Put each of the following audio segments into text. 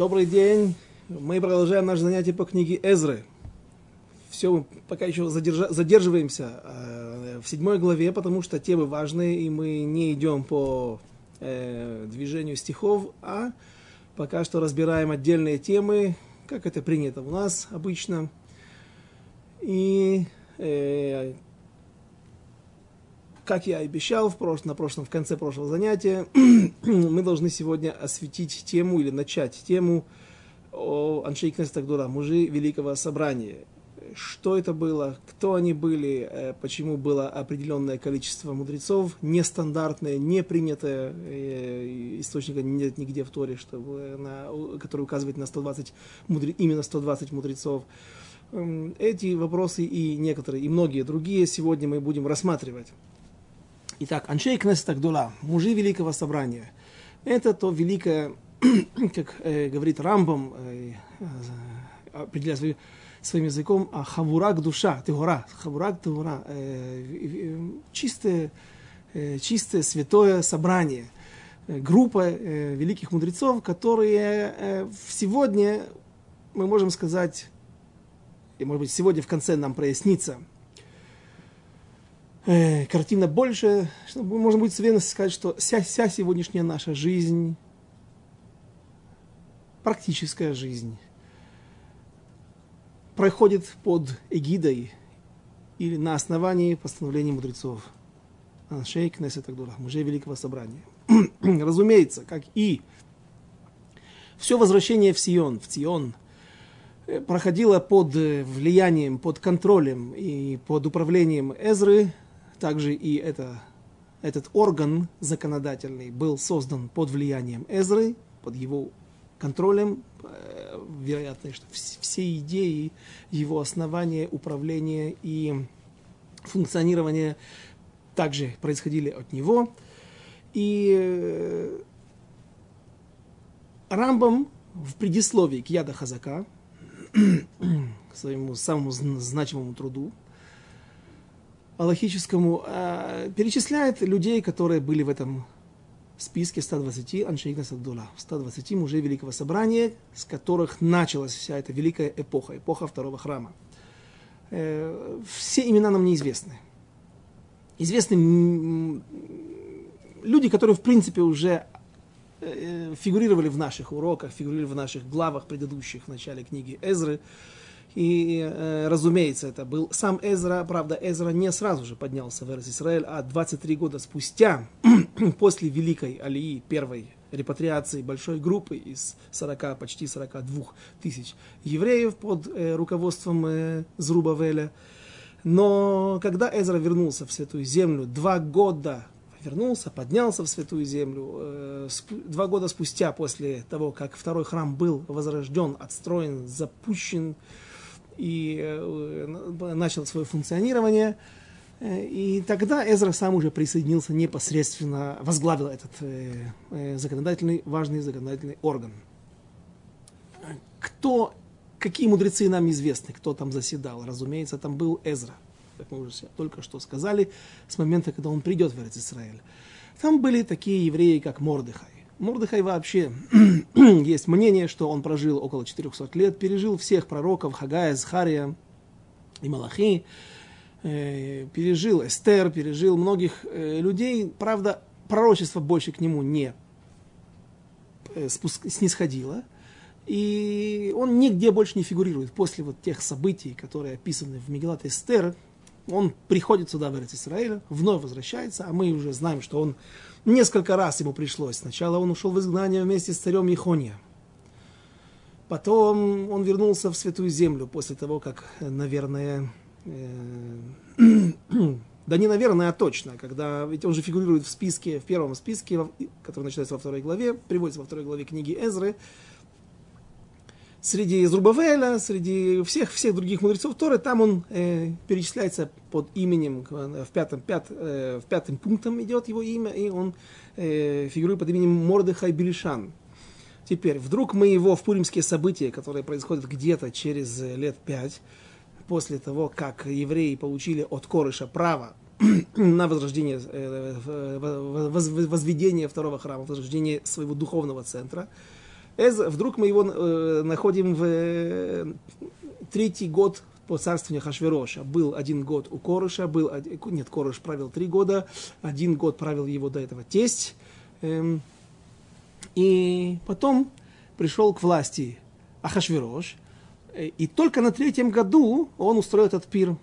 Добрый день. Мы продолжаем наше занятие по книге Эзры. Все, мы пока еще задержа- задерживаемся э, в седьмой главе, потому что темы важные, и мы не идем по э, движению стихов, а пока что разбираем отдельные темы, как это принято у нас обычно. И э, как я обещал в прошлом, на прошлом, в конце прошлого занятия, мы должны сегодня осветить тему или начать тему о Аншей Кнестагдура, мужи Великого Собрания. Что это было, кто они были, э, почему было определенное количество мудрецов, нестандартное, не принятое, э, источника нет нигде в Торе, чтобы на, который указывает на 120 мудре, именно 120 мудрецов. Эм, эти вопросы и некоторые, и многие другие сегодня мы будем рассматривать. Итак, Аншей Кнеста Гдула, мужи Великого Собрания. Это то великое, как э, говорит Рамбам, э, э, определяя свой, своим языком, а хавурак душа, тегора, хавурак тегора, э, э, чистое, э, чистое святое собрание, группа э, великих мудрецов, которые э, сегодня, мы можем сказать, и может быть сегодня в конце нам прояснится – э, картина больше, чтобы можно будет с уверенностью сказать, что вся, вся сегодняшняя наша жизнь, практическая жизнь, проходит под эгидой или на основании постановлений мудрецов. Шейк Несет Агдура, мужей Великого Собрания. Разумеется, как и все возвращение в Сион, в Тион, проходило под влиянием, под контролем и под управлением Эзры, также и это, этот орган законодательный был создан под влиянием Эзры, под его контролем, вероятно, что все идеи, его основания, управления и функционирования также происходили от него. И Рамбам в предисловии к Яда Хазака, к своему самому значимому труду, аллахическому, э, перечисляет людей, которые были в этом списке 120 Аншейкна Саддула, 120 мужей Великого Собрания, с которых началась вся эта великая эпоха, эпоха второго храма. Э, все имена нам неизвестны. Известны люди, которые, в принципе, уже э, фигурировали в наших уроках, фигурировали в наших главах предыдущих в начале книги Эзры. И, э, разумеется, это был сам Эзра. Правда, Эзра не сразу же поднялся в Израиль, а 23 года спустя, после Великой Алии, первой репатриации большой группы из 40, почти 42 тысяч евреев под э, руководством э, Зрубавеля. Но когда Эзра вернулся в Святую Землю, два года вернулся, поднялся в Святую Землю. Э, два года спустя, после того, как второй храм был возрожден, отстроен, запущен, и э, начал свое функционирование. Э, и тогда Эзра сам уже присоединился непосредственно, возглавил этот э, законодательный, важный законодательный орган. Кто, какие мудрецы нам известны, кто там заседал? Разумеется, там был Эзра, как мы уже только что сказали, с момента, когда он придет в Израиль. Там были такие евреи, как Мордыхай. Мурдыхай вообще есть мнение, что он прожил около 400 лет, пережил всех пророков Хагая, Захария и Малахи, э, пережил Эстер, пережил многих э, людей. Правда, пророчество больше к нему не э, снисходило. И он нигде больше не фигурирует. После вот тех событий, которые описаны в Мегилат Эстер, он приходит сюда, в Израиль, вновь возвращается, а мы уже знаем, что он Несколько раз ему пришлось. Сначала он ушел в изгнание вместе с царем Ехония. Потом он вернулся в Святую Землю после того, как, наверное, э, да не наверное, а точно, когда, ведь он же фигурирует в списке, в первом списке, который начинается во второй главе, приводится во второй главе книги Эзры, среди Зрубавеля, среди всех, всех других мудрецов Торы, там он э, перечисляется под именем, в пятом, пят, э, в пятым пунктом идет его имя, и он э, фигурирует под именем Мордыхай Белишан. Теперь, вдруг мы его в пуримские события, которые происходят где-то через э, лет пять, после того, как евреи получили от Корыша право на возрождение, э, возведение второго храма, возрождение своего духовного центра, Эз, вдруг мы его э, находим в э, третий год по царствованию Хашвероша. Был один год у Корыша, был, нет, Корыш правил три года, один год правил его до этого тесть. Эм, и потом пришел к власти Ахашверош, э, и только на третьем году он устроил этот пир.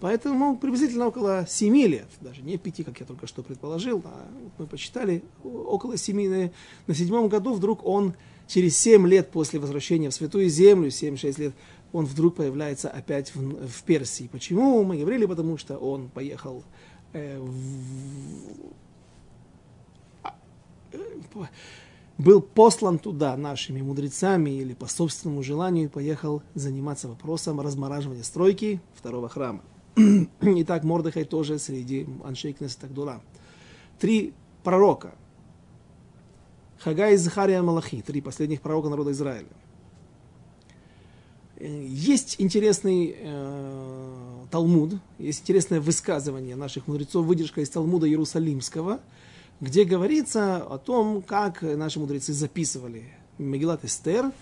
Поэтому приблизительно около семи лет, даже не пяти, как я только что предположил, а мы посчитали, около семи, на седьмом году вдруг он через семь лет после возвращения в Святую Землю, 7-6 лет, он вдруг появляется опять в, в Персии. Почему? Мы говорили, потому что он поехал э, в, э, был послан туда нашими мудрецами или по собственному желанию поехал заниматься вопросом размораживания стройки второго храма. Итак, Мордыхай тоже среди Аншей Кнесет Три пророка. Хагай, Захария, Малахи. Три последних пророка народа Израиля. Есть интересный э, Талмуд, есть интересное высказывание наших мудрецов, выдержка из Талмуда Иерусалимского – где говорится о том, как наши мудрецы записывали Мегилат Эстер.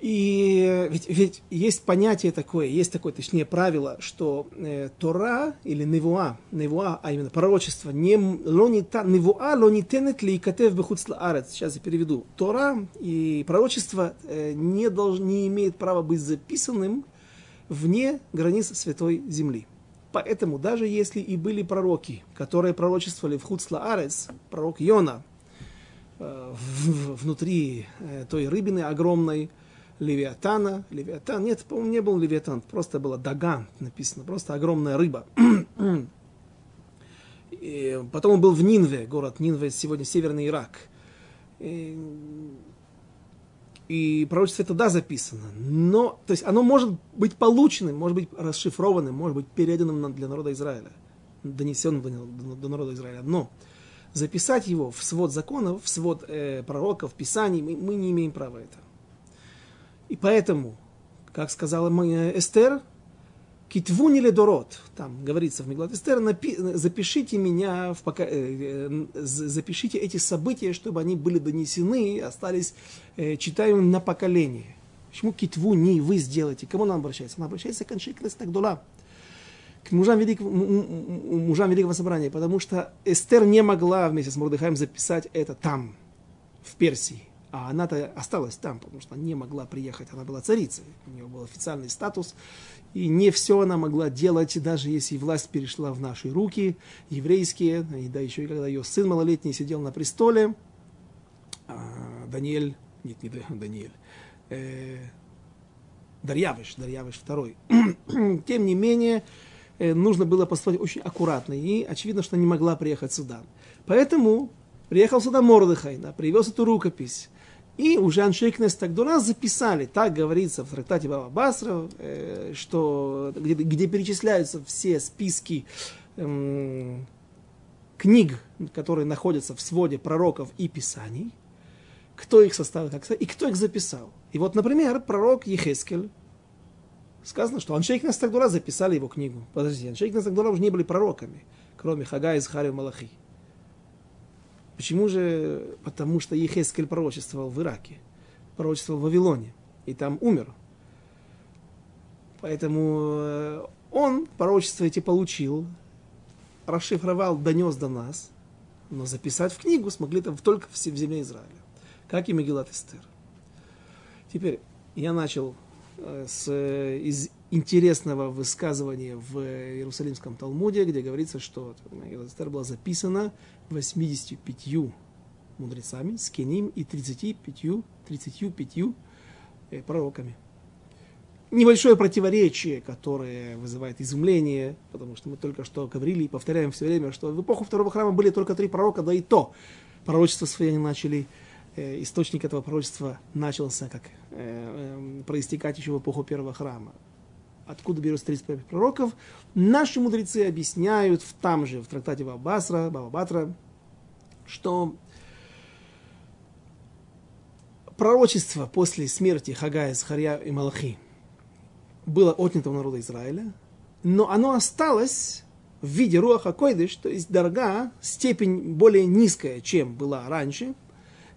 И ведь, ведь есть понятие такое, есть такое, точнее, правило, что э, Тора или Невуа, Невуа, а именно пророчество, не лонита, Невуа лонитенет ли катев арец. Сейчас я переведу. Тора и пророчество э, не, долж, не имеет права быть записанным вне границ Святой Земли. Поэтому даже если и были пророки, которые пророчествовали в Хуцла Арес, пророк Йона, э, внутри э, той рыбины огромной, Левиатана, Левиатан, нет, по-моему, не был Левиатан, просто была Даган написано, просто огромная рыба. И потом он был в Нинве, город Нинве, сегодня северный Ирак. И и пророчество это записано, но то есть оно может быть полученным, может быть расшифрованным, может быть переданным для народа Израиля, донесенным до, до, народа Израиля. Но записать его в свод законов, в свод э, пророков, писаний, мы, мы не имеем права это. И поэтому, как сказала Эстер, Китву не ледород, там говорится в Меглат Эстер, напи, запишите меня, в пока, э, э, запишите эти события, чтобы они были донесены и остались э, читаемыми на поколение. Почему китву не вы сделаете? К кому она обращается? Она обращается к Аншейкнес Тагдула, к мужам великого, мужам великого собрания, потому что Эстер не могла вместе с Мордыхаем записать это там, в Персии. А она-то осталась там, потому что не могла приехать. Она была царицей. У нее был официальный статус. И не все она могла делать, даже если власть перешла в наши руки, еврейские, и да еще и когда ее сын малолетний сидел на престоле, а, Даниэль, нет, не Даниэль, э, Дарьявыш, Дарьявыш второй. Тем не менее, э, нужно было поступать очень аккуратно, и очевидно, что не могла приехать сюда. Поэтому приехал сюда Мордыхай, да, привез эту рукопись. И уже Аншейкнес Тагдура записали, так говорится в трактате Баба Басра, э, что, где, где перечисляются все списки эм, книг, которые находятся в своде пророков и писаний, кто их составил, как и кто их записал. И вот, например, пророк Ехескель, сказано, что Аншейкнес Тагдура записали его книгу. Подождите, Аншейкнес Тагдура уже не были пророками, кроме Хагая, Захария, Малахи. Почему же? Потому что Ехескель пророчествовал в Ираке, пророчествовал в Вавилоне, и там умер. Поэтому э, он пророчество эти получил, расшифровал, донес до нас, но записать в книгу смогли там только в земле Израиля, как и Мегилат Эстер. Теперь я начал с, э, из интересного высказывания в Иерусалимском Талмуде, где говорится, что Эстер была записана 85 мудрецами, с Кеним и 35, 35 э, пророками. Небольшое противоречие, которое вызывает изумление, потому что мы только что говорили и повторяем все время, что в эпоху второго храма были только три пророка, да и то пророчество свои они начали, э, источник этого пророчества начался как э, проистекать еще в эпоху первого храма. Откуда берется 35 пророков, наши мудрецы объясняют в там же, в трактате Бабасра, Бабабатра, что пророчество после смерти Хагая, Захарья и Малахи было отнято у народа Израиля, но оно осталось в виде Руаха Койдыш, то есть дорога, степень более низкая, чем была раньше,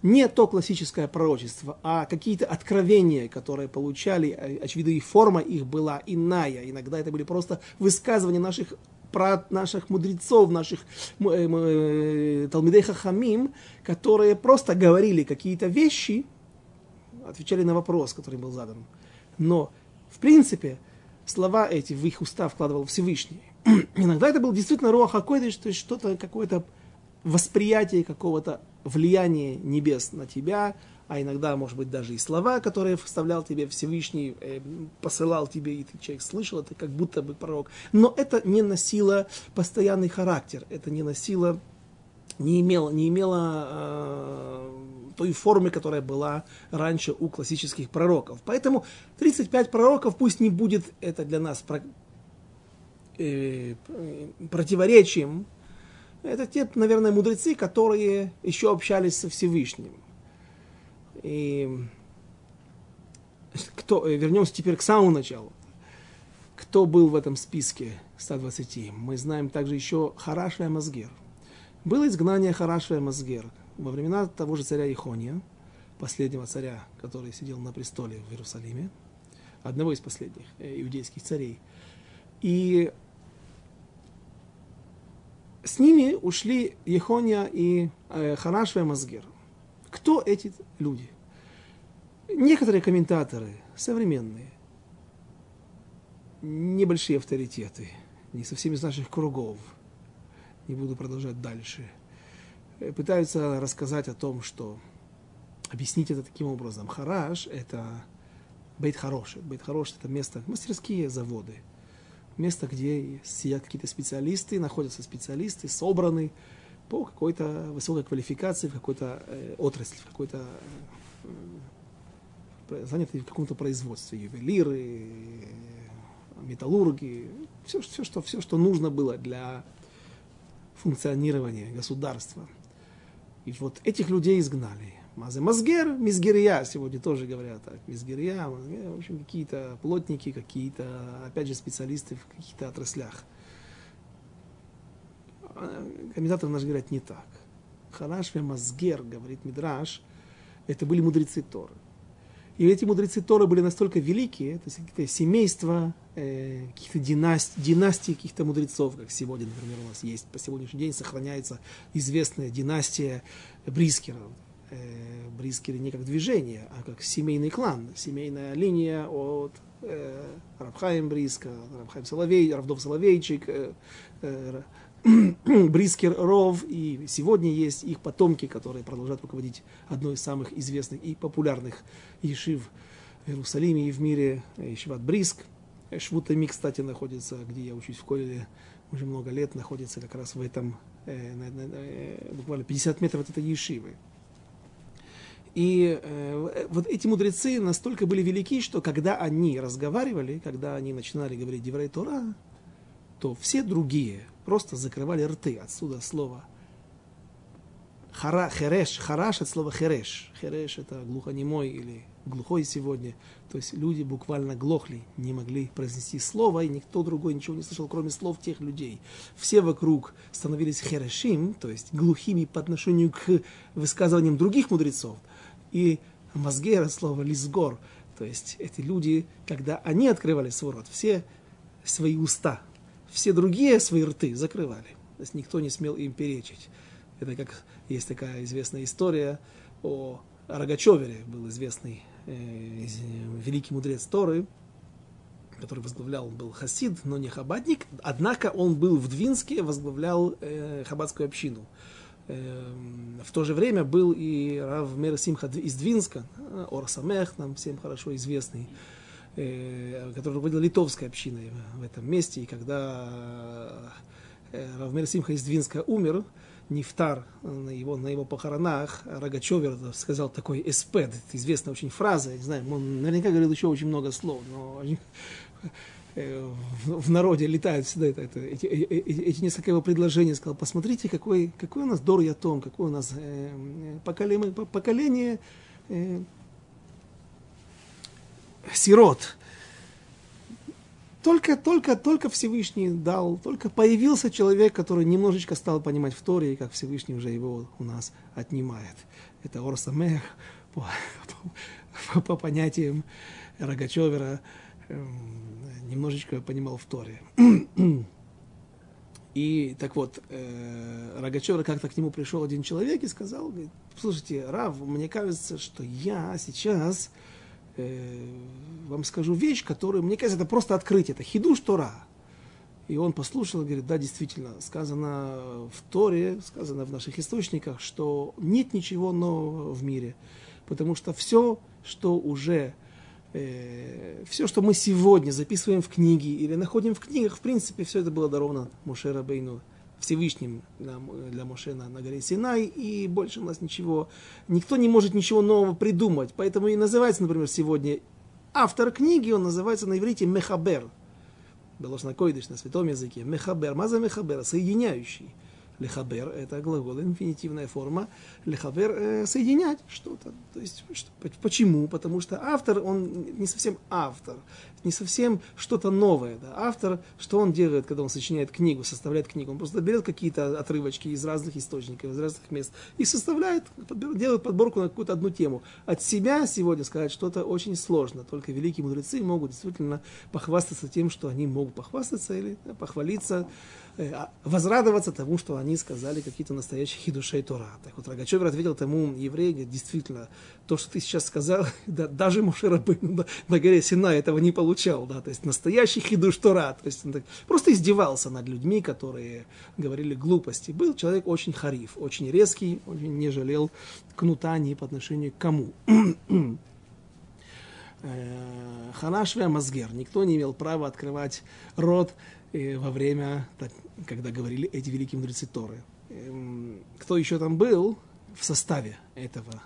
не то классическое пророчество, а какие-то откровения, которые получали, э, очевидно, их форма их была иная. Иногда это были просто высказывания наших про наших мудрецов, наших э, э, Талмидей Хахамим, которые просто говорили какие-то вещи, отвечали на вопрос, который был задан. Но, в принципе, слова эти в их уста вкладывал Всевышний. Иногда это был действительно Руаха Койдыш, то есть что-то, какое-то восприятие какого-то влияния небес на тебя, а иногда, может быть, даже и слова, которые вставлял тебе Всевышний, э, посылал тебе, и ты человек слышал, это как будто бы пророк. Но это не носило постоянный характер, это не носило, не имело, не имело э, той формы, которая была раньше у классических пророков. Поэтому 35 пророков пусть не будет это для нас про, э, противоречием, это те, наверное, мудрецы, которые еще общались со Всевышним. И кто, э, вернемся теперь к самому началу. Кто был в этом списке 120? Мы знаем также еще Харашва Мазгер. Было изгнание Харашва Мазгер во времена того же царя Ихония, последнего царя, который сидел на престоле в Иерусалиме, одного из последних э, иудейских царей. И с ними ушли Ехония и э, Харашва и Мазгер. Кто эти люди? Некоторые комментаторы, современные, небольшие авторитеты, не совсем из наших кругов, не буду продолжать дальше, э, пытаются рассказать о том, что объяснить это таким образом. Хараш – это бейт хороший. Бейт хороший – это место, мастерские заводы – место, где сидят какие-то специалисты, находятся специалисты, собраны по какой-то высокой квалификации в какой-то э, отрасли, в какой-то э, заняты в каком-то производстве, ювелиры, металлурги, все, все, что, все, что нужно было для функционирования государства. И вот этих людей изгнали. Мазе Мазгер, Мизгирия, сегодня тоже говорят так, Мизгирия, в общем, какие-то плотники, какие-то, опять же, специалисты в каких-то отраслях. А, комментаторы наши говорят не так. Харашве Мазгер, говорит Мидраш, это были мудрецы Торы. И эти мудрецы Торы были настолько великие, то есть какие-то семейства, э, каких-то династий, династии каких-то мудрецов, как сегодня, например, у нас есть, по сегодняшний день сохраняется известная династия Брискеров э, Брискеры не как движение, а как семейный клан, семейная линия от э, Рабхаим Бриска, Рабхаим Соловей, Равдов Соловейчик, э, э, Брискер Ров, и сегодня есть их потомки, которые продолжают руководить одной из самых известных и популярных ешив в Иерусалиме и в мире, Ешиват Бриск. Швутами, кстати, находится, где я учусь в Колеле уже много лет, находится как раз в этом, э, на, на, э, буквально 50 метров от этой ешивы. И э, вот эти мудрецы настолько были велики, что когда они разговаривали, когда они начинали говорить Деврей Тора, то все другие просто закрывали рты. Отсюда слово хара, хереш, хараш от слова хереш. Хереш это глухонемой или глухой сегодня. То есть люди буквально глохли, не могли произнести слово, и никто другой ничего не слышал, кроме слов тех людей. Все вокруг становились херешим, то есть глухими по отношению к высказываниям других мудрецов – и мазгер от слова лизгор. То есть эти люди, когда они открывали свой рот, все свои уста, все другие свои рты закрывали. То есть никто не смел им перечить. Это как есть такая известная история о Рогачевере, был известный э, великий мудрец Торы, который возглавлял, был хасид, но не хабадник, однако он был в Двинске, возглавлял э, хабадскую общину. Эм, в то же время был и Рав Мер Симха из Двинска, Ор Самех, нам всем хорошо известный, э, который руководил литовской общиной в этом месте. И когда э, Рав Мер Симха из Двинска умер, Нефтар на его, на его похоронах, Рогачевер сказал такой эспед, известная очень фраза, не знаю, он наверняка говорил еще очень много слов, но в народе летают всегда это, это, эти, эти, э, э, эти несколько его предложений, сказал, посмотрите, какой, какой у нас Дор Ятом, какое у нас э, поколение, поколение э, сирот. Только, только, только Всевышний дал, только появился человек, который немножечко стал понимать в Торе, и как Всевышний уже его у нас отнимает. это Орсамех, по, по, по понятиям Рогачевера, немножечко понимал в Торе. И так вот, э, Рогачевер как-то к нему пришел один человек и сказал, говорит, слушайте, Рав, мне кажется, что я сейчас э, вам скажу вещь, которую, мне кажется, это просто открытие, это хидуш Тора. И он послушал и говорит, да, действительно, сказано в Торе, сказано в наших источниках, что нет ничего нового в мире, потому что все, что уже э, все, что мы сегодня записываем в книги или находим в книгах, в принципе, все это было даровано Моше Рабейну Всевышним для, для Моше на, на горе Синай, и больше у нас ничего, никто не может ничего нового придумать. Поэтому и называется, например, сегодня автор книги, он называется на иврите Мехабер. Белошна койдыш на святом языке. Мехабер. Маза Мехабер, соединяющий. Лехабер – это глагол, инфинитивная форма. Лехабер э, – соединять что-то. То есть, что, почему? Потому что автор, он не совсем автор, не совсем что-то новое. Да? Автор, что он делает, когда он сочиняет книгу, составляет книгу? Он просто берет какие-то отрывочки из разных источников, из разных мест и составляет, делает подборку на какую-то одну тему. От себя сегодня сказать что-то очень сложно. Только великие мудрецы могут действительно похвастаться тем, что они могут похвастаться или похвалиться Э, а, возрадоваться тому, что они сказали какие-то настоящие хидушей Тора. Так вот Рогачевер ответил тому еврею, действительно, то, что ты сейчас сказал, да, даже Мушера на, на горе Сина этого не получал, да, то есть настоящий хидуш Тора, то есть он так, просто издевался над людьми, которые говорили глупости. Был человек очень хариф, очень резкий, очень не жалел кнута ни по отношению к кому. Э, Ханашве Мазгер. Никто не имел права открывать рот э, во время, так, когда говорили эти великие мудрецы Торы. Эм, кто еще там был в составе этого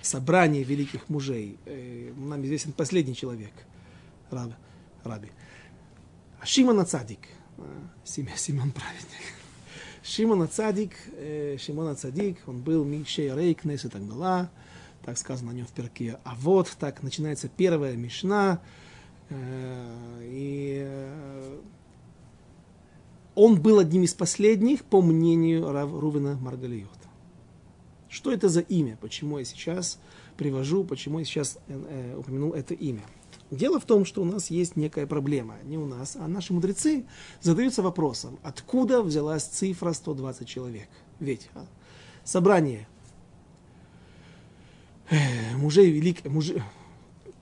собрания великих мужей? Э, нам известен последний человек, Раб, Раби. Шимон Ацадик, Семен праведник. Шимон Ацадик, Шимон Ацадик, он был Мишей Рейкнес и так далее так сказано о нем в перке. А вот так начинается первая мишна, э, и э, он был одним из последних, по мнению Рав Рувена Маргалиот. Что это за имя? Почему я сейчас привожу, почему я сейчас э, упомянул это имя? Дело в том, что у нас есть некая проблема. Не у нас, а наши мудрецы задаются вопросом, откуда взялась цифра 120 человек. Ведь а, собрание мужей великих, мужей,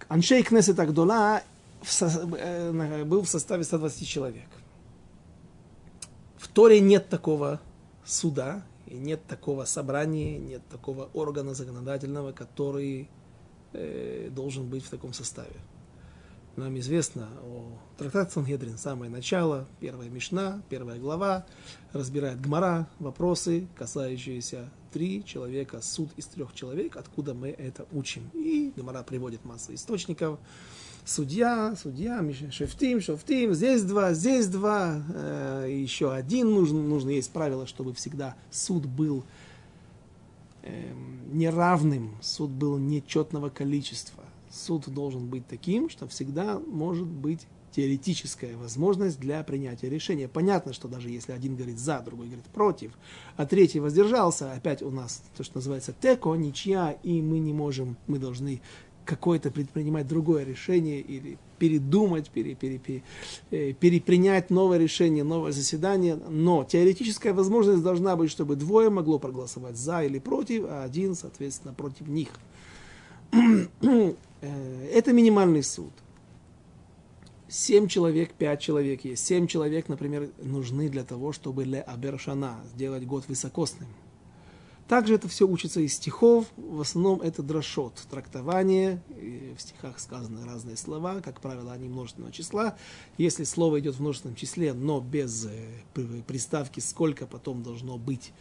Аншей Кнесет Агдола э, был в составе 120 человек. В Торе нет такого суда, и нет такого собрания, нет такого органа законодательного, который э, должен быть в таком составе. Нам известно о трактате Сангедрин, самое начало, первая мишна, первая глава, разбирает Гмара, вопросы, касающиеся три человека, суд из трех человек, откуда мы это учим. И Гмара приводит массу источников. Судья, судья, шефтим, шефтим, здесь два, здесь два, э, еще один нужен, нужно есть правило, чтобы всегда суд был э, неравным, суд был нечетного количества суд должен быть таким, что всегда может быть теоретическая возможность для принятия решения. Понятно, что даже если один говорит за, другой говорит против, а третий воздержался, опять у нас то, что называется теко, ничья, и мы не можем, мы должны какое-то предпринимать другое решение или передумать, пере, пере, пере, э, перепринять новое решение, новое заседание. Но теоретическая возможность должна быть, чтобы двое могло проголосовать за или против, а один, соответственно, против них. Э, это минимальный суд. Семь человек, пять человек есть. Семь человек, например, нужны для того, чтобы ле абершана, сделать год высокосным. Также это все учится из стихов, в основном это дрошот, трактование, и в стихах сказаны разные слова, как правило, они множественного числа. Если слово идет в множественном числе, но без э, приставки, сколько потом должно быть,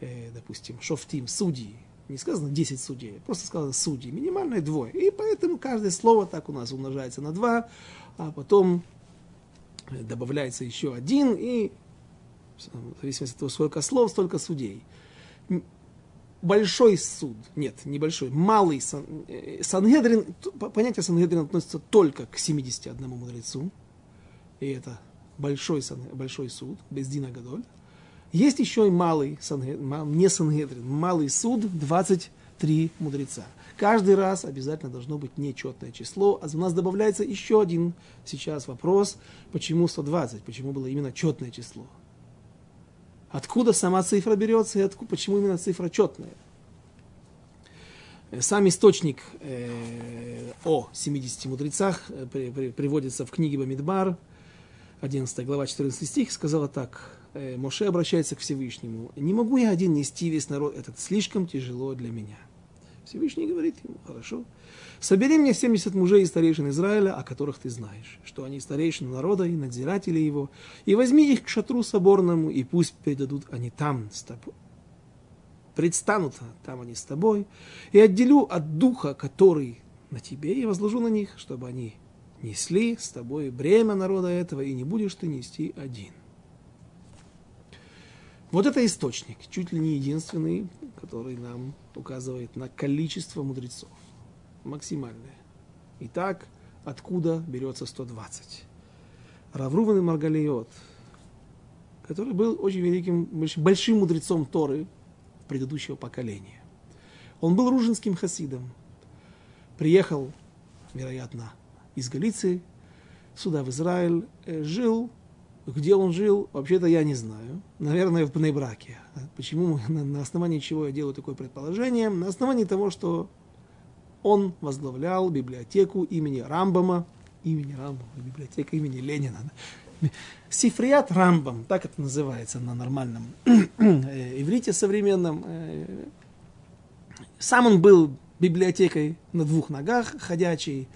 э, допустим, шофтим, судьи, не сказано 10 судей, просто сказано судьи, минимальное двое. И поэтому каждое слово так у нас умножается на два, а потом добавляется еще один, и в зависимости от того, сколько слов, столько судей. Большой суд, нет, небольшой, малый сан, э, Сангедрин, понятие Сангедрин относится только к 71 мудрецу, и это большой, большой суд, без Дина Гадоль. Есть еще и малый, не Сангедрин, малый суд, 23 мудреца. Каждый раз обязательно должно быть нечетное число. А у нас добавляется еще один сейчас вопрос, почему 120, почему было именно четное число. Откуда сама цифра берется и откуда, почему именно цифра четная? Сам источник э, о 70 мудрецах э, при, при, приводится в книге Бамидбар, 11 глава, 14 стих, сказала так, э, Моше обращается к Всевышнему, «Не могу я один нести весь народ, это слишком тяжело для меня». Всевышний говорит ему, хорошо, собери мне 70 мужей и старейшин Израиля, о которых ты знаешь, что они старейшины народа и надзиратели его, и возьми их к шатру соборному, и пусть передадут они там с тобой. Предстанут там они с тобой, и отделю от духа, который на тебе, и возложу на них, чтобы они несли с тобой бремя народа этого, и не будешь ты нести один. Вот это источник, чуть ли не единственный, который нам указывает на количество мудрецов. Максимальное. Итак, откуда берется 120? Равруван и Маргалиот, который был очень великим, большим мудрецом Торы предыдущего поколения. Он был ружинским хасидом. Приехал, вероятно, из Галиции сюда, в Израиль, э, жил где он жил, вообще-то я не знаю. Наверное, в Пнейбраке. Почему? На, основании чего я делаю такое предположение? На основании того, что он возглавлял библиотеку имени Рамбама, имени Рамбама, библиотека имени Ленина. Сифриат Рамбам, так это называется на нормальном э, иврите современном. Э, сам он был библиотекой на двух ногах ходячий.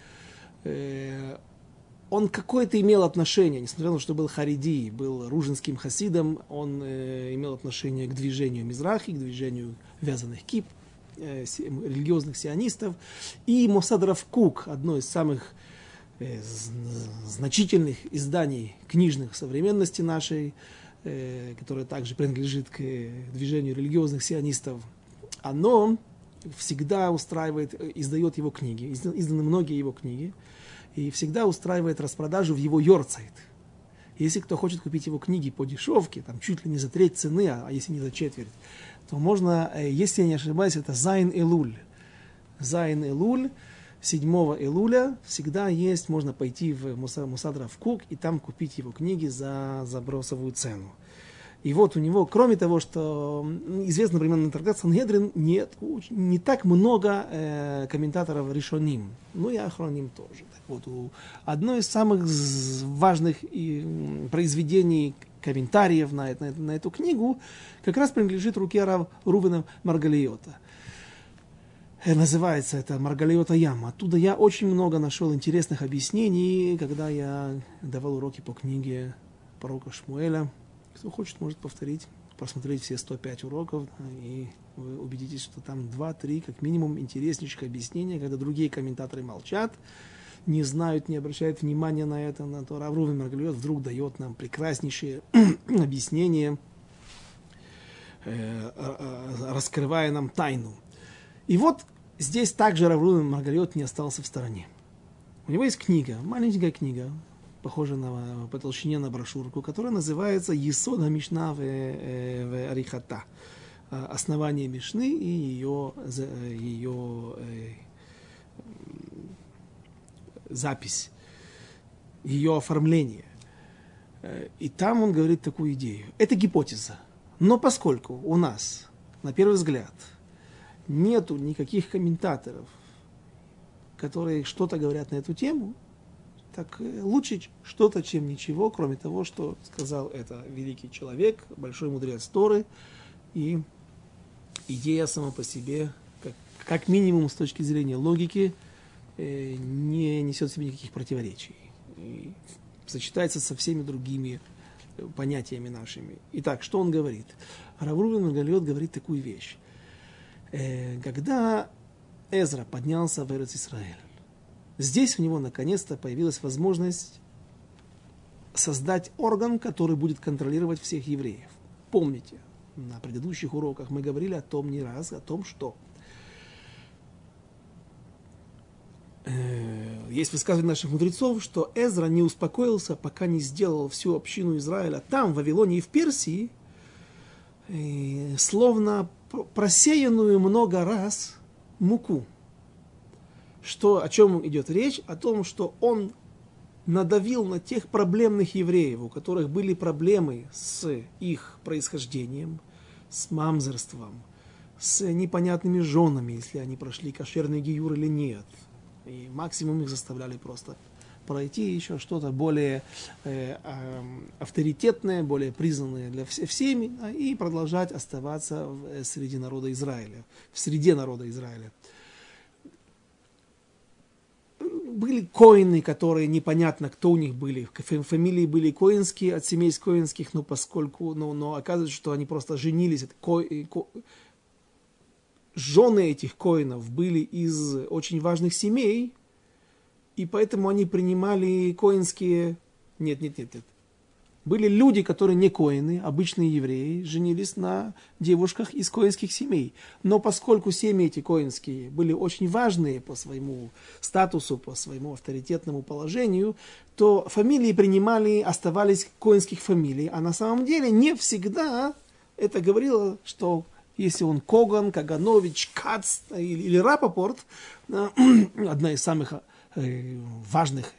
Э, он какое-то имел отношение, несмотря на то, что был хариди, был ружинским хасидом, он э, имел отношение к движению Мизрахи, к движению вязаных кип, э, религиозных сионистов. И Мосад Равкук, одно из самых э, значительных изданий книжных современности нашей, э, которое также принадлежит к движению религиозных сионистов, оно всегда устраивает, э, издает его книги, изданы многие его книги и всегда устраивает распродажу в его Йорцайт. Если кто хочет купить его книги по дешевке, там чуть ли не за треть цены, а если не за четверть, то можно, э, если я не ошибаюсь, это Зайн Элуль. Зайн Элуль, 7 Элуля всегда есть, можно пойти в Мусадра в Кук и там купить его книги за забросовую цену. И вот у него, кроме того, что известно временный трактат Сангедрин, нет не так много э, комментаторов решоним. Ну и ахроним тоже. Так вот, у, одно из самых важных и, произведений комментариев на, на, на эту книгу как раз принадлежит руке Рав Рувена Маргалиота. Э, называется это Маргалиота Яма. Оттуда я очень много нашел интересных объяснений, когда я давал уроки по книге пророка Шмуэля – кто хочет, может повторить, посмотреть все 105 уроков, и вы убедитесь, что там 2-3, как минимум, интереснейших объяснения, когда другие комментаторы молчат, не знают, не обращают внимания на это, на то Раврувин Маргалиот вдруг дает нам прекраснейшие объяснения, э, раскрывая нам тайну. И вот здесь также Раврувин Маргалиот не остался в стороне. У него есть книга, маленькая книга, похоже на, по толщине на брошюрку, которая называется «Есода Мишна в, э, в Арихата». Основание Мишны и ее, ее э, запись, ее оформление. Э, и там он говорит такую идею. Это гипотеза. Но поскольку у нас, на первый взгляд, нету никаких комментаторов, которые что-то говорят на эту тему, так э, лучше что-то, чем ничего, кроме того, что сказал это великий человек, большой мудрец Торы, и идея сама по себе, как, как минимум с точки зрения логики, э, не несет в себе никаких противоречий. И сочетается со всеми другими э, понятиями нашими. Итак, что он говорит? Раврувен Галиот говорит такую вещь. Э, когда Эзра поднялся в Эрец Израиль, Здесь у него наконец-то появилась возможность создать орган, который будет контролировать всех евреев. Помните, на предыдущих уроках мы говорили о том не раз, о том, что э, есть высказывание наших мудрецов, что Эзра не успокоился, пока не сделал всю общину Израиля там, в Вавилоне и в Персии, э, словно просеянную много раз муку. Что, о чем идет речь? О том, что он надавил на тех проблемных евреев, у которых были проблемы с их происхождением, с мамзерством, с непонятными женами, если они прошли кошерный гиюр или нет. И максимум их заставляли просто пройти еще что-то более э, э, авторитетное, более признанное для вс- всеми, а, и продолжать оставаться в, э, среди народа Израиля, в среде народа Израиля. Были коины, которые непонятно, кто у них были. Фамилии были коинские, от семейств коинских, но поскольку, но, но оказывается, что они просто женились. Это ко, ко, жены этих коинов были из очень важных семей, и поэтому они принимали коинские... Нет, нет, нет, нет. Были люди, которые не коины, обычные евреи, женились на девушках из коинских семей. Но поскольку семьи эти коинские были очень важные по своему статусу, по своему авторитетному положению, то фамилии принимали, оставались коинских фамилий. А на самом деле не всегда это говорило, что если он Коган, Каганович, Кац или, или Рапопорт, одна из самых Э, важных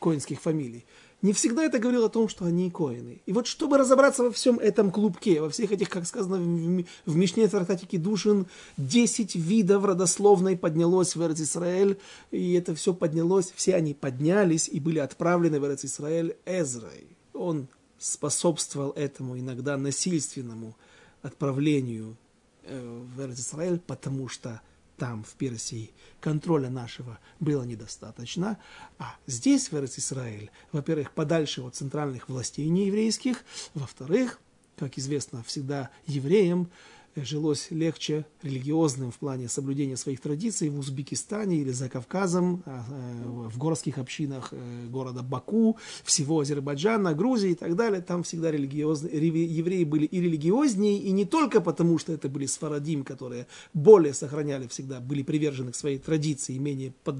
коинских фамилий. Не всегда это говорило о том, что они коины. И вот чтобы разобраться во всем этом клубке, во всех этих, как сказано в, в Мишне Трактатике Душин, 10 видов родословной поднялось в Эрц и это все поднялось, все они поднялись и были отправлены в Эрц Эзрой. Он способствовал этому иногда насильственному отправлению э, в Эрц потому что там, в Персии, контроля нашего было недостаточно. А здесь, в Израиль, во-первых, подальше от центральных властей нееврейских, во-вторых, как известно всегда евреям, жилось легче религиозным в плане соблюдения своих традиций в Узбекистане или за Кавказом, а, э, в городских общинах э, города Баку, всего Азербайджана, Грузии и так далее. Там всегда религиозные, евреи были и религиознее, и не только потому, что это были сфарадим, которые более сохраняли всегда, были привержены к своей традиции, менее под,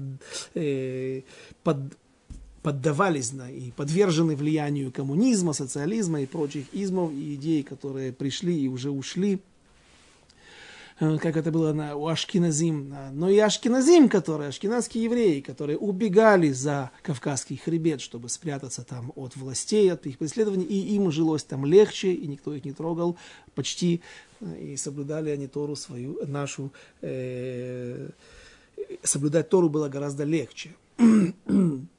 э, под поддавались на, и подвержены влиянию коммунизма, социализма и прочих измов и идей, которые пришли и уже ушли как это было на, у Ашкиназим, но и Ашкиназим, которые, ашкеназские евреи, которые убегали за Кавказский хребет, чтобы спрятаться там от властей, от их преследований, и им жилось там легче, и никто их не трогал почти, э, и соблюдали они Тору свою, нашу, э, соблюдать Тору было гораздо легче.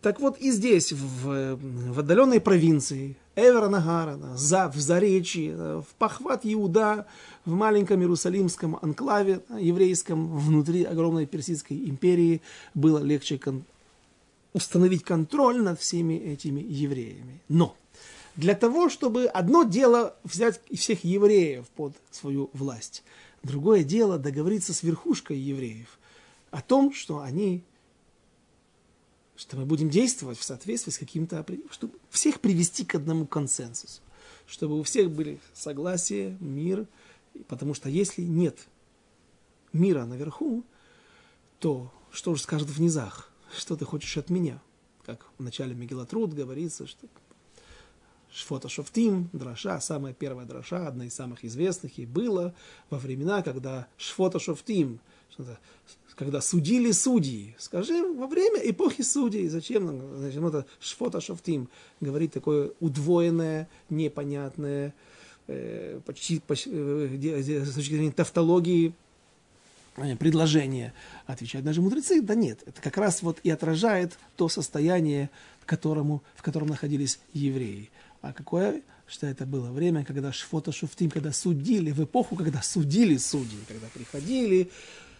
Так вот и здесь, в, в отдаленной провинции, Эвера Нагарана, за, в Заречье, в похват Иуда, в маленьком Иерусалимском анклаве еврейском, внутри огромной Персидской империи, было легче кон- установить контроль над всеми этими евреями. Но для того, чтобы одно дело взять всех евреев под свою власть, другое дело договориться с верхушкой евреев о том, что они что мы будем действовать в соответствии с каким-то, чтобы всех привести к одному консенсусу, чтобы у всех были согласие, мир, потому что если нет мира наверху, то что же скажет в низах? Что ты хочешь от меня? Как в начале Мегилатруд говорится, что Шфота Шофтим, дроша, самая первая дроша, одна из самых известных, и было во времена, когда Шфота Шофтим, когда судили судьи. Скажи, во время эпохи судей, зачем нам, зачем это шфота шофтим, говорить такое удвоенное, непонятное, э, почти, почти э, с точки зрения тавтологии, э, предложение, отвечают даже мудрецы, да нет, это как раз вот и отражает то состояние, которому, в котором находились евреи. А какое, что это было время, когда Шфота Шуфтим, когда судили, в эпоху, когда судили судьи, когда приходили,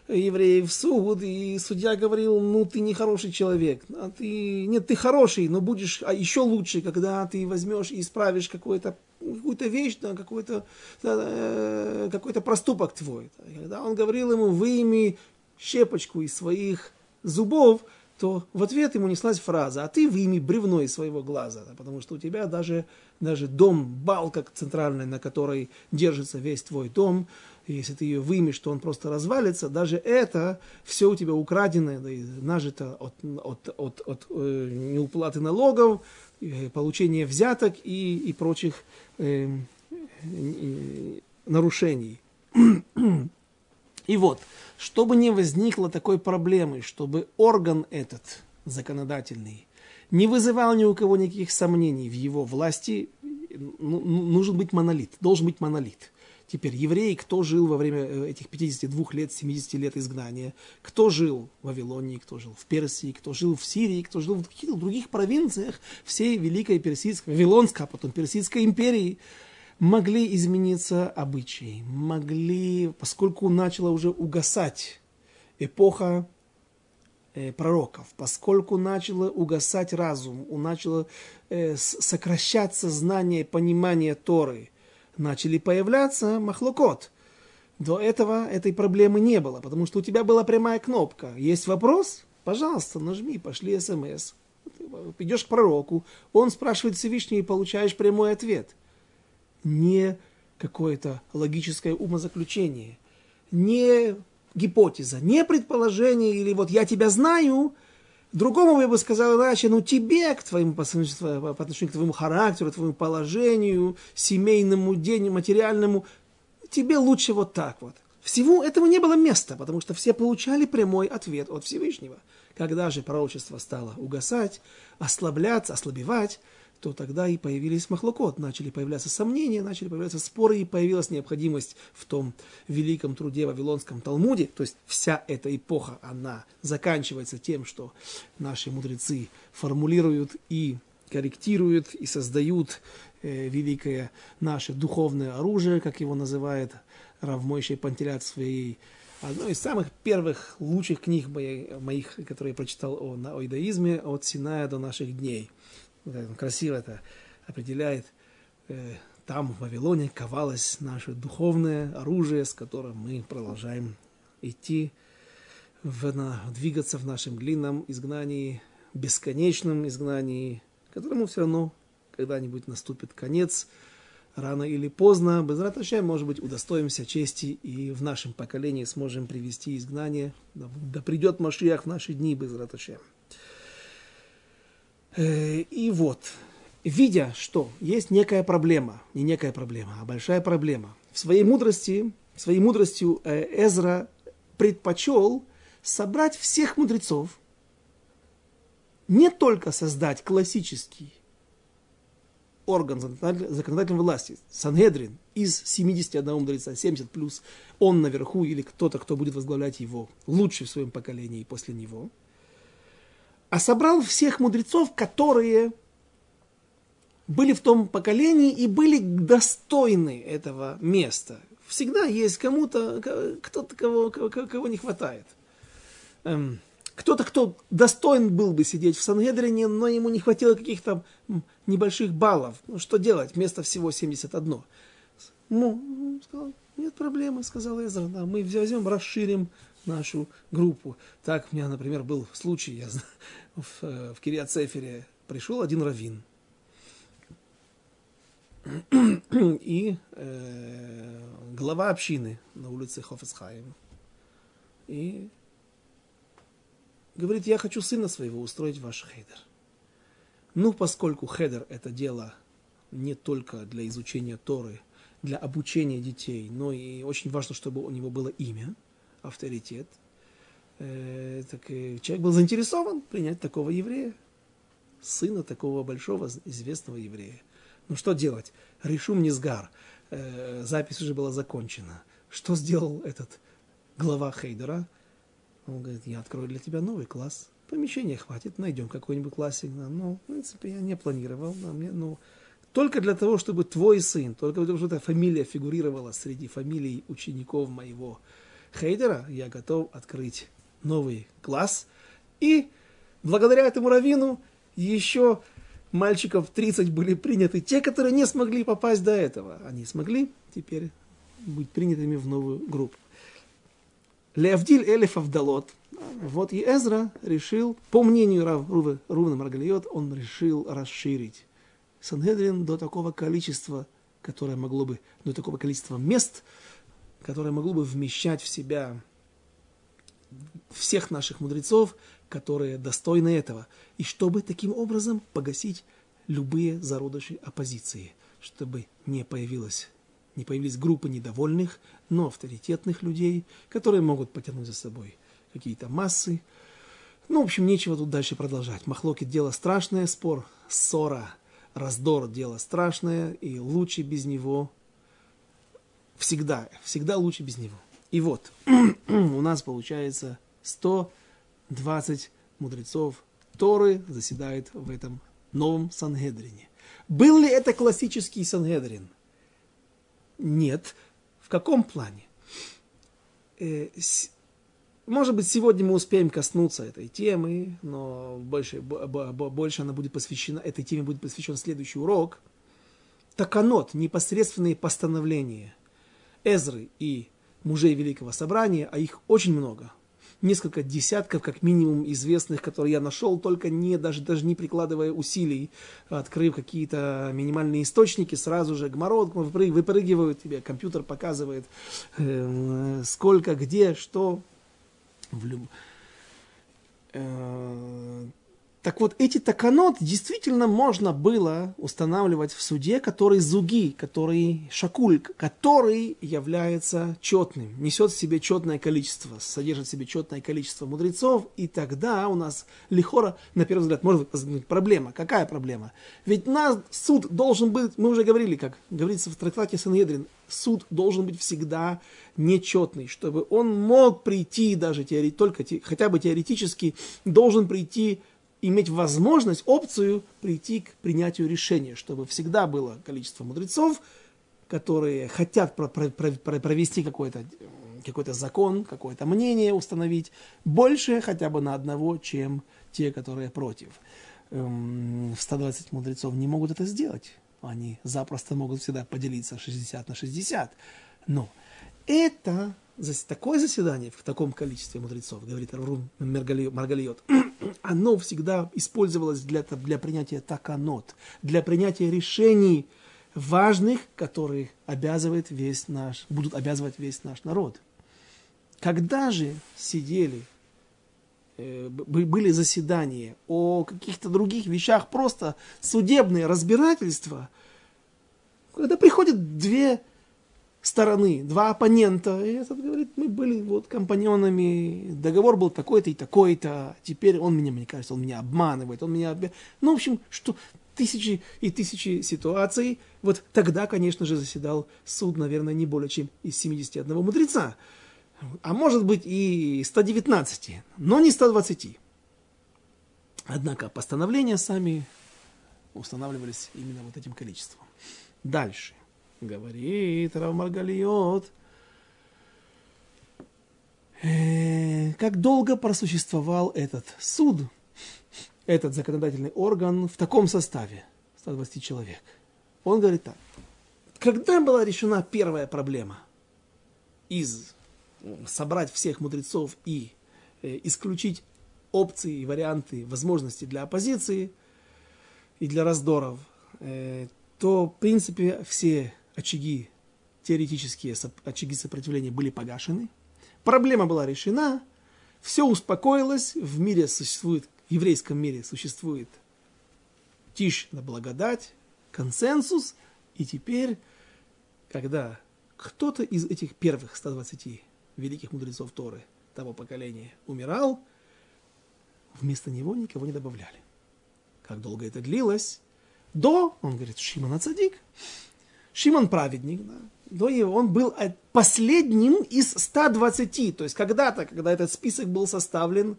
евреев в суд, и судья говорил, ну, ты не хороший человек, а ты, нет, ты хороший, но будешь а еще лучше, когда ты возьмешь и исправишь какую-то какую-то вещь, да, какой-то, да, какой-то проступок твой. Когда он говорил ему, выйми щепочку из своих зубов, то в ответ ему неслась фраза, а ты выйми бревно из своего глаза, потому что у тебя даже, даже дом, балка центральная, на которой держится весь твой дом, если ты ее вымешь, то он просто развалится, даже это все у тебя украденное, да, и нажито от, от, от, от э, неуплаты налогов, э, получения взяток и, и прочих э, нарушений. И вот, чтобы не возникло такой проблемы, чтобы орган этот законодательный не вызывал ни у кого никаких сомнений в его власти, ну, ну, нужен быть монолит, должен быть монолит. Теперь, евреи, кто жил во время э, этих 52 лет, 70 лет изгнания, кто жил в Вавилонии, кто жил в Персии, кто жил в Сирии, кто жил в каких-то других провинциях всей Великой Персидской, Вавилонской, а потом Персидской империи, могли измениться обычаи, могли, поскольку начала уже угасать эпоха э, пророков, поскольку начало угасать разум, начало э, сокращаться знание, понимание Торы – начали появляться махлокот. До этого этой проблемы не было, потому что у тебя была прямая кнопка. Есть вопрос? Пожалуйста, нажми, пошли смс. Идешь к пророку, он спрашивает Всевышний и получаешь прямой ответ. Не какое-то логическое умозаключение, не гипотеза, не предположение или вот я тебя знаю – Другому я бы сказал иначе, ну тебе, к твоему, по отношению к твоему характеру, твоему положению, семейному, денью, материальному, тебе лучше вот так вот. Всего этого не было места, потому что все получали прямой ответ от Всевышнего. Когда же пророчество стало угасать, ослабляться, ослабевать, то тогда и появились махлокот, начали появляться сомнения, начали появляться споры, и появилась необходимость в том великом труде Вавилонском Талмуде, то есть вся эта эпоха, она заканчивается тем, что наши мудрецы формулируют и корректируют, и создают э, великое наше духовное оружие, как его называет Равмойший Пантелят своей одной из самых первых лучших книг моих, которые я прочитал о, о иудаизме, от Синая до наших дней – красиво это определяет, э, там в Вавилоне ковалось наше духовное оружие, с которым мы продолжаем идти, в, на, двигаться в нашем длинном изгнании, бесконечном изгнании, которому все равно когда-нибудь наступит конец, рано или поздно, без раташем, может быть, удостоимся чести и в нашем поколении сможем привести изгнание, да, да придет Машиях в наши дни без раташем. Э, и вот, видя, что есть некая проблема, не некая проблема, а большая проблема, в своей мудрости, своей мудростью э, Эзра предпочел собрать всех мудрецов, не только создать классический орган законодательной власти, Сангедрин, из 71 мудреца, 70 плюс, он наверху или кто-то, кто будет возглавлять его, лучший в своем поколении после него – а собрал всех мудрецов, которые были в том поколении и были достойны этого места. Всегда есть кому-то, кто-то, кого, кого, кого не хватает. Эм, кто-то, кто достоин был бы сидеть в Сангедрине, но ему не хватило каких-то небольших баллов. Ну, что делать? Место всего 71. Ну, сказал, нет проблемы, сказал Эзра, да, мы возьмем, расширим нашу группу. Так у меня, например, был случай, я в, э, в Кириацефере пришел один раввин. И э, глава общины на улице Хофесхайм. И говорит, я хочу сына своего устроить в ваш хедер. Ну, поскольку хедер это дело не только для изучения Торы, для обучения детей, но и очень важно, чтобы у него было имя – авторитет, э, так человек был заинтересован принять такого еврея, сына такого большого известного еврея. Ну что делать? רישום נסגר. Э, запись уже была закончена. Что сделал этот глава Хейдера? Он говорит, я открою для тебя новый класс. Помещения хватит, найдем какой-нибудь классик. Ну, в принципе, я не планировал. Но мне, ну, только для того, чтобы твой сын, только для того, чтобы эта фамилия фигурировала среди фамилий учеников моего Хейдера, я готов открыть новый класс. И благодаря этому раввину еще мальчиков 30 были приняты. Те, которые не смогли попасть до этого, они смогли теперь быть принятыми в новую группу. Леавдиль Элиф Авдалот. Вот и Эзра решил, по мнению Рав, Рувы, Рувна Маргалиот, он решил расширить Сангедрин до такого количества, которое могло бы, до такого количества мест, которое могло бы вмещать в себя всех наших мудрецов, которые достойны этого, и чтобы таким образом погасить любые зародыши оппозиции, чтобы не появилось не появились группы недовольных, но авторитетных людей, которые могут потянуть за собой какие-то массы. Ну, в общем, нечего тут дальше продолжать. Махлоки – дело страшное, спор, ссора, раздор – дело страшное, и лучше без него всегда, всегда лучше без него. И вот, у нас получается 120 мудрецов Торы заседает в этом новом Сангедрине. Был ли это классический Сангедрин? Нет. В каком плане? Э, может быть, сегодня мы успеем коснуться этой темы, но больше, больше она будет посвящена, этой теме будет посвящен следующий урок. Таканот, непосредственные постановления Эзры и мужей Великого Собрания, а их очень много. Несколько десятков, как минимум, известных, которые я нашел, только не, даже, даже не прикладывая усилий, открыв какие-то минимальные источники, сразу же гмород выпрыгивают тебе, компьютер показывает, э, сколько, где, что. В люб... э, так вот, эти таканот действительно можно было устанавливать в суде, который зуги, который шакуль, который является четным, несет в себе четное количество, содержит в себе четное количество мудрецов, и тогда у нас лихора, на первый взгляд, может возникнуть проблема. Какая проблема? Ведь нас суд должен быть, мы уже говорили, как говорится в трактате Сангедрин, суд должен быть всегда нечетный, чтобы он мог прийти даже теоретически, только хотя бы теоретически, должен прийти иметь возможность, опцию прийти к принятию решения, чтобы всегда было количество мудрецов, которые хотят провести какой-то какой закон, какое-то мнение установить, больше хотя бы на одного, чем те, которые против. Эм, в 120 мудрецов не могут это сделать. Они запросто могут всегда поделиться 60 на 60. Но это такое заседание в таком количестве мудрецов, говорит Рун Маргалиот, оно всегда использовалось для, для принятия таканот, для принятия решений важных, которые обязывает весь наш, будут обязывать весь наш народ. Когда же сидели, э, были заседания о каких-то других вещах, просто судебные разбирательства, когда приходят две стороны, два оппонента. И этот говорит, мы были вот компаньонами, договор был такой-то и такой-то, теперь он меня, мне кажется, он меня обманывает, он меня... Ну, в общем, что тысячи и тысячи ситуаций. Вот тогда, конечно же, заседал суд, наверное, не более чем из 71 мудреца. А может быть и 119, но не 120. Однако постановления сами устанавливались именно вот этим количеством. Дальше. Говорит Рав Маргалиот, э, как долго просуществовал этот суд, этот законодательный орган в таком составе, 120 человек. Он говорит так, когда была решена первая проблема из собрать всех мудрецов и э, исключить опции, варианты, возможности для оппозиции и для раздоров, э, то, в принципе, все очаги, теоретические очаги сопротивления были погашены, проблема была решена, все успокоилось, в мире существует, в еврейском мире существует тишь на благодать, консенсус, и теперь, когда кто-то из этих первых 120 великих мудрецов Торы того поколения умирал, вместо него никого не добавляли. Как долго это длилось? До, он говорит, Шимона Цадик, Шимон праведник, да, до его, он был последним из 120. То есть когда-то, когда этот список был составлен,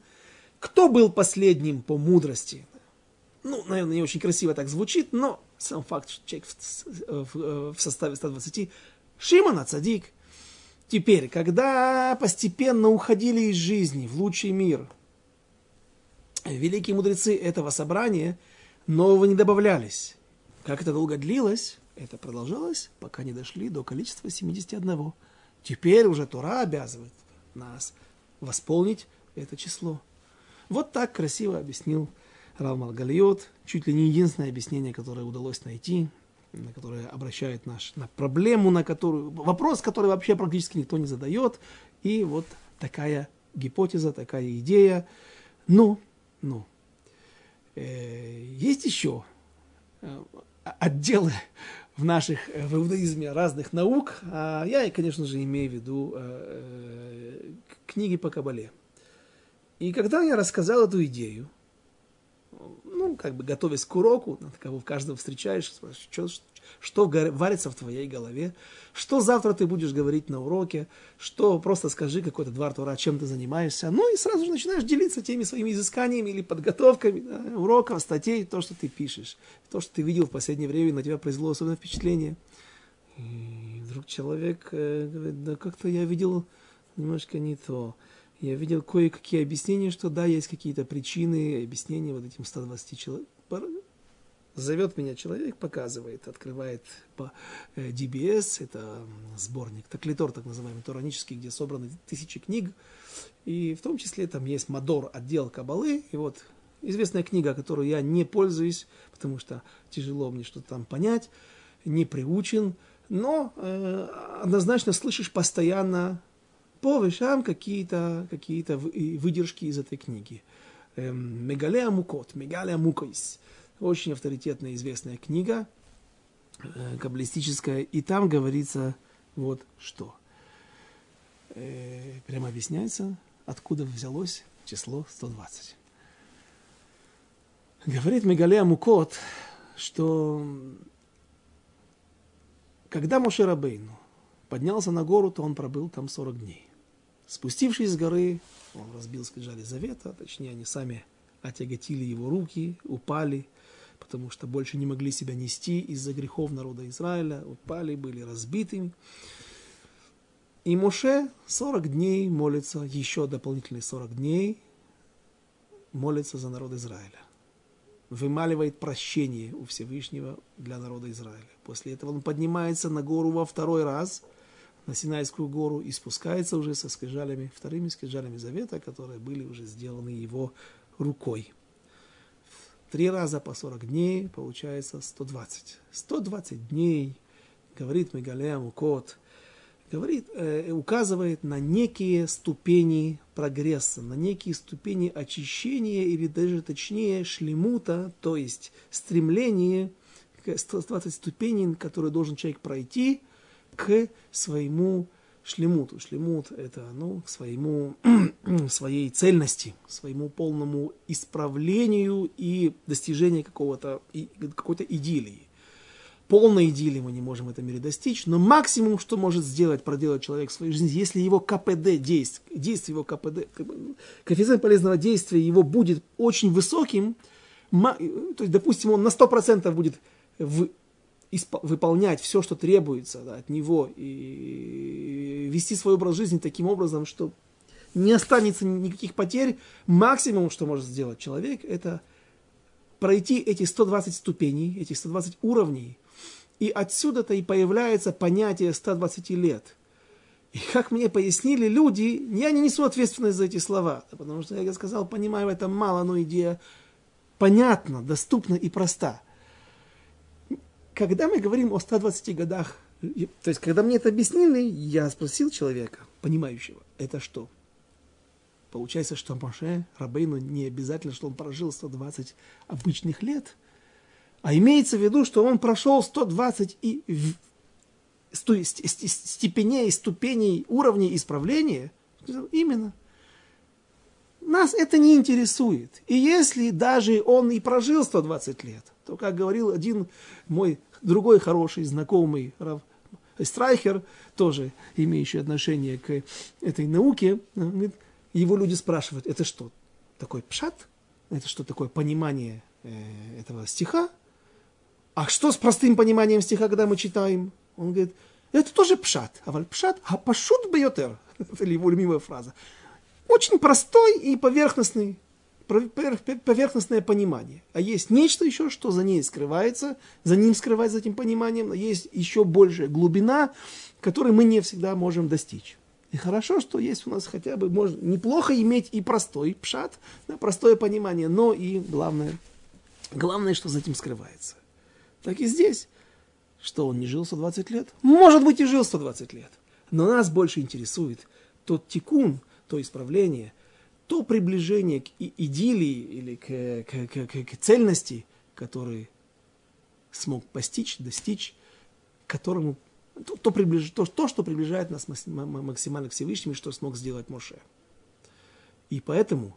кто был последним по мудрости? Ну, наверное, не очень красиво так звучит, но сам факт, что человек в, в, в составе 120. Шимон Ацадик. Теперь, когда постепенно уходили из жизни в лучший мир, великие мудрецы этого собрания нового не добавлялись. Как это долго длилось, это продолжалось, пока не дошли до количества 71. Теперь уже Тора обязывает нас восполнить это число. Вот так красиво объяснил Равмал Галиот. Чуть ли не единственное объяснение, которое удалось найти, на которое обращает наш на проблему, на которую вопрос, который вообще практически никто не задает. И вот такая гипотеза, такая идея. Но, но э, есть еще э, отделы в наших, э, в иудаизме разных наук, а я, конечно же, имею в виду э, книги по Кабале. И когда я рассказал эту идею, ну, как бы готовясь к уроку, кого в каждого встречаешь, спрашиваешь, что, что варится в твоей голове, что завтра ты будешь говорить на уроке, что просто скажи какой-то двор Тора, чем ты занимаешься. Ну и сразу же начинаешь делиться теми своими изысканиями или подготовками да, уроков, статей, то, что ты пишешь, то, что ты видел в последнее время, на тебя произвело особенное впечатление. И вдруг человек э, говорит, да как-то я видел немножко не то. Я видел кое-какие объяснения, что да, есть какие-то причины, объяснения вот этим 120 человек Зовет меня человек, показывает, открывает по э, DBS, это сборник, таклитор так называемый, туранический, где собраны тысячи книг, и в том числе там есть Мадор, отдел Кабалы, и вот известная книга, которую я не пользуюсь, потому что тяжело мне что-то там понять, не приучен, но э, однозначно слышишь постоянно по вещам какие-то какие выдержки из этой книги. Эм, Мегалея Мукот, Мегалея Мукойс. Очень авторитетная известная книга, э, каббалистическая, и там говорится вот что. Э, прямо объясняется, откуда взялось число 120. Говорит Мегалея Мукот, что когда Моше Рабейну поднялся на гору, то он пробыл там 40 дней. Спустившись с горы, он разбил скрижали завета, точнее, они сами отяготили его руки, упали – потому что больше не могли себя нести из-за грехов народа Израиля, упали, были разбитыми. И Моше 40 дней молится, еще дополнительные 40 дней молится за народ Израиля. Вымаливает прощение у Всевышнего для народа Израиля. После этого он поднимается на гору во второй раз, на Синайскую гору, и спускается уже со скрижалями, вторыми скрижалями завета, которые были уже сделаны его рукой. Три раза по 40 дней, получается 120. 120 дней, говорит Мегалея Мукот, говорит, э, указывает на некие ступени прогресса, на некие ступени очищения или даже точнее шлемута, то есть стремление, 120 ступеней, которые должен человек пройти к своему шлемуту. Шлемут – это ну, к своему, своей цельности, своему полному исправлению и достижению какого-то, какой-то идиллии. Полной идиллии мы не можем в этом мире достичь, но максимум, что может сделать, проделать человек в своей жизни, если его КПД, действие, действие его КПД, коэффициент полезного действия его будет очень высоким, то есть, допустим, он на 100% будет в выполнять все, что требуется да, от него, и вести свой образ жизни таким образом, что не останется никаких потерь, максимум, что может сделать человек, это пройти эти 120 ступеней, эти 120 уровней, и отсюда-то и появляется понятие 120 лет. И как мне пояснили люди, я не несу ответственность за эти слова, потому что, я сказал, понимаю, это мало, но идея понятна, доступна и проста – когда мы говорим о 120 годах, то есть, когда мне это объяснили, я спросил человека, понимающего, это что? Получается, что Моше Рабейну не обязательно, что он прожил 120 обычных лет, а имеется в виду, что он прошел 120 и степеней, ступеней, уровней исправления. Именно. Нас это не интересует. И если даже он и прожил 120 лет, то, как говорил один мой другой хороший знакомый Рав Страйхер, тоже имеющий отношение к этой науке, его люди спрашивают, это что, такой пшат? Это что такое понимание э, этого стиха? А что с простым пониманием стиха, когда мы читаем? Он говорит, это тоже пшат. А пшат, а пашут бьетер. Это его любимая фраза. Очень простой и поверхностный поверхностное понимание. А есть нечто еще, что за ней скрывается, за ним скрывается этим пониманием, есть еще большая глубина, которой мы не всегда можем достичь. И хорошо, что есть у нас хотя бы, можно неплохо иметь и простой пшат, да, простое понимание, но и главное, главное, что за этим скрывается. Так и здесь, что он не жил 120 лет. Может быть, и жил 120 лет. Но нас больше интересует тот тикун, то исправление – то приближение к идиллии или к, к, к, к, к цельности, который смог постичь, достичь которому то, то, приближ, то, то, что приближает нас максимально к Всевышнему, что смог сделать Моше. И поэтому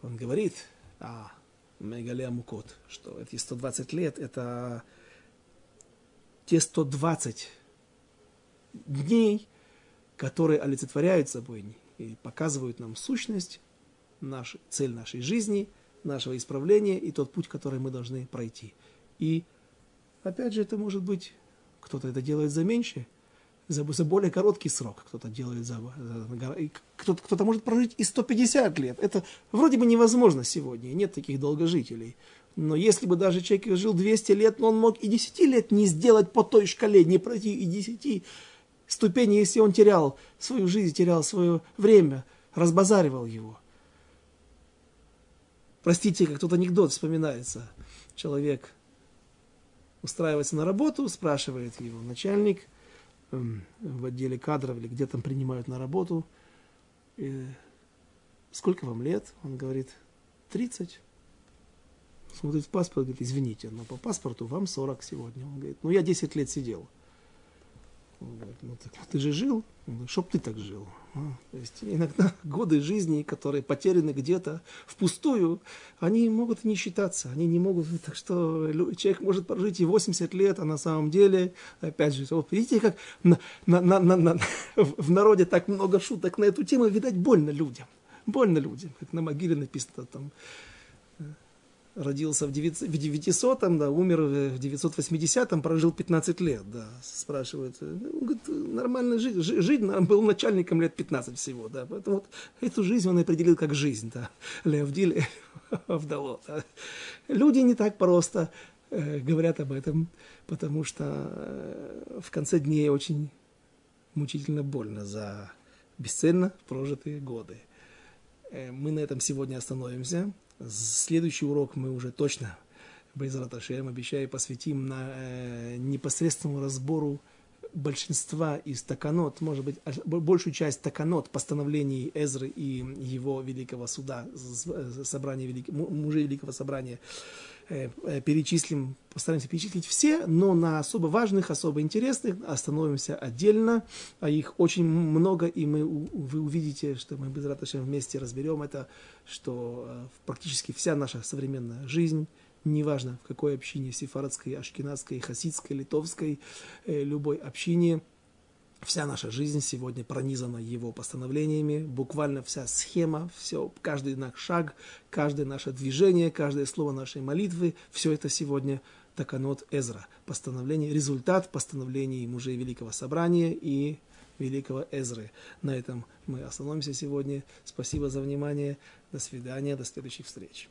он говорит о Мегале Мукот, что эти 120 лет – это те 120 дней, которые олицетворяют собой и показывают нам сущность, наш, цель нашей жизни, нашего исправления и тот путь, который мы должны пройти. И опять же, это может быть, кто-то это делает за меньше, за, за более короткий срок, кто-то делает за, за кто-то, кто-то может прожить и 150 лет. Это вроде бы невозможно сегодня, нет таких долгожителей. Но если бы даже человек жил 200 лет, но он мог и 10 лет не сделать по той шкале, не пройти и 10 ступеней, если он терял свою жизнь, терял свое время, разбазаривал его. Простите, как тот анекдот вспоминается. Человек устраивается на работу, спрашивает его начальник эм, в отделе кадров или где там принимают на работу, сколько вам лет? Он говорит, 30 смотрит в паспорт, говорит, извините, но по паспорту вам 40 сегодня. Он говорит, ну я 10 лет сидел. Говорит, ну так ты же жил, чтоб ты так жил. А? То есть иногда годы жизни, которые потеряны где-то впустую, они могут не считаться, они не могут, так что человек может прожить и 80 лет, а на самом деле, опять же, вот видите, как на, на, на, на, на, в народе так много шуток на эту тему, видать, больно людям, больно людям, как на могиле написано там, родился в 900-м, да, умер в 980-м, прожил 15 лет, да, спрашивают. Ну, говорит, нормально жить, жить был начальником лет 15 всего, да, поэтому вот эту жизнь он определил как жизнь, да, Леовдиль Авдало. Да. Люди не так просто э, говорят об этом, потому что э, в конце дней очень мучительно больно за бесцельно прожитые годы. Э, мы на этом сегодня остановимся. Следующий урок мы уже точно, Байзрат Ашем, обещаю, посвятим на э, непосредственному разбору большинства из таканот, может быть, большую часть таканот, постановлений Эзры и его великого суда, собрания велик... мужей великого собрания, перечислим, постараемся перечислить все, но на особо важных, особо интересных остановимся отдельно, а их очень много, и мы, вы увидите, что мы без Раташем вместе разберем это, что э, практически вся наша современная жизнь неважно в какой общине, сефардской, ашкенадской, хасидской, литовской, э, любой общине, вся наша жизнь сегодня пронизана его постановлениями, буквально вся схема, все, каждый наш шаг, каждое наше движение, каждое слово нашей молитвы, все это сегодня Таканот Эзра, постановление, результат постановлений мужей Великого Собрания и Великого Эзры. На этом мы остановимся сегодня. Спасибо за внимание. До свидания. До следующих встреч.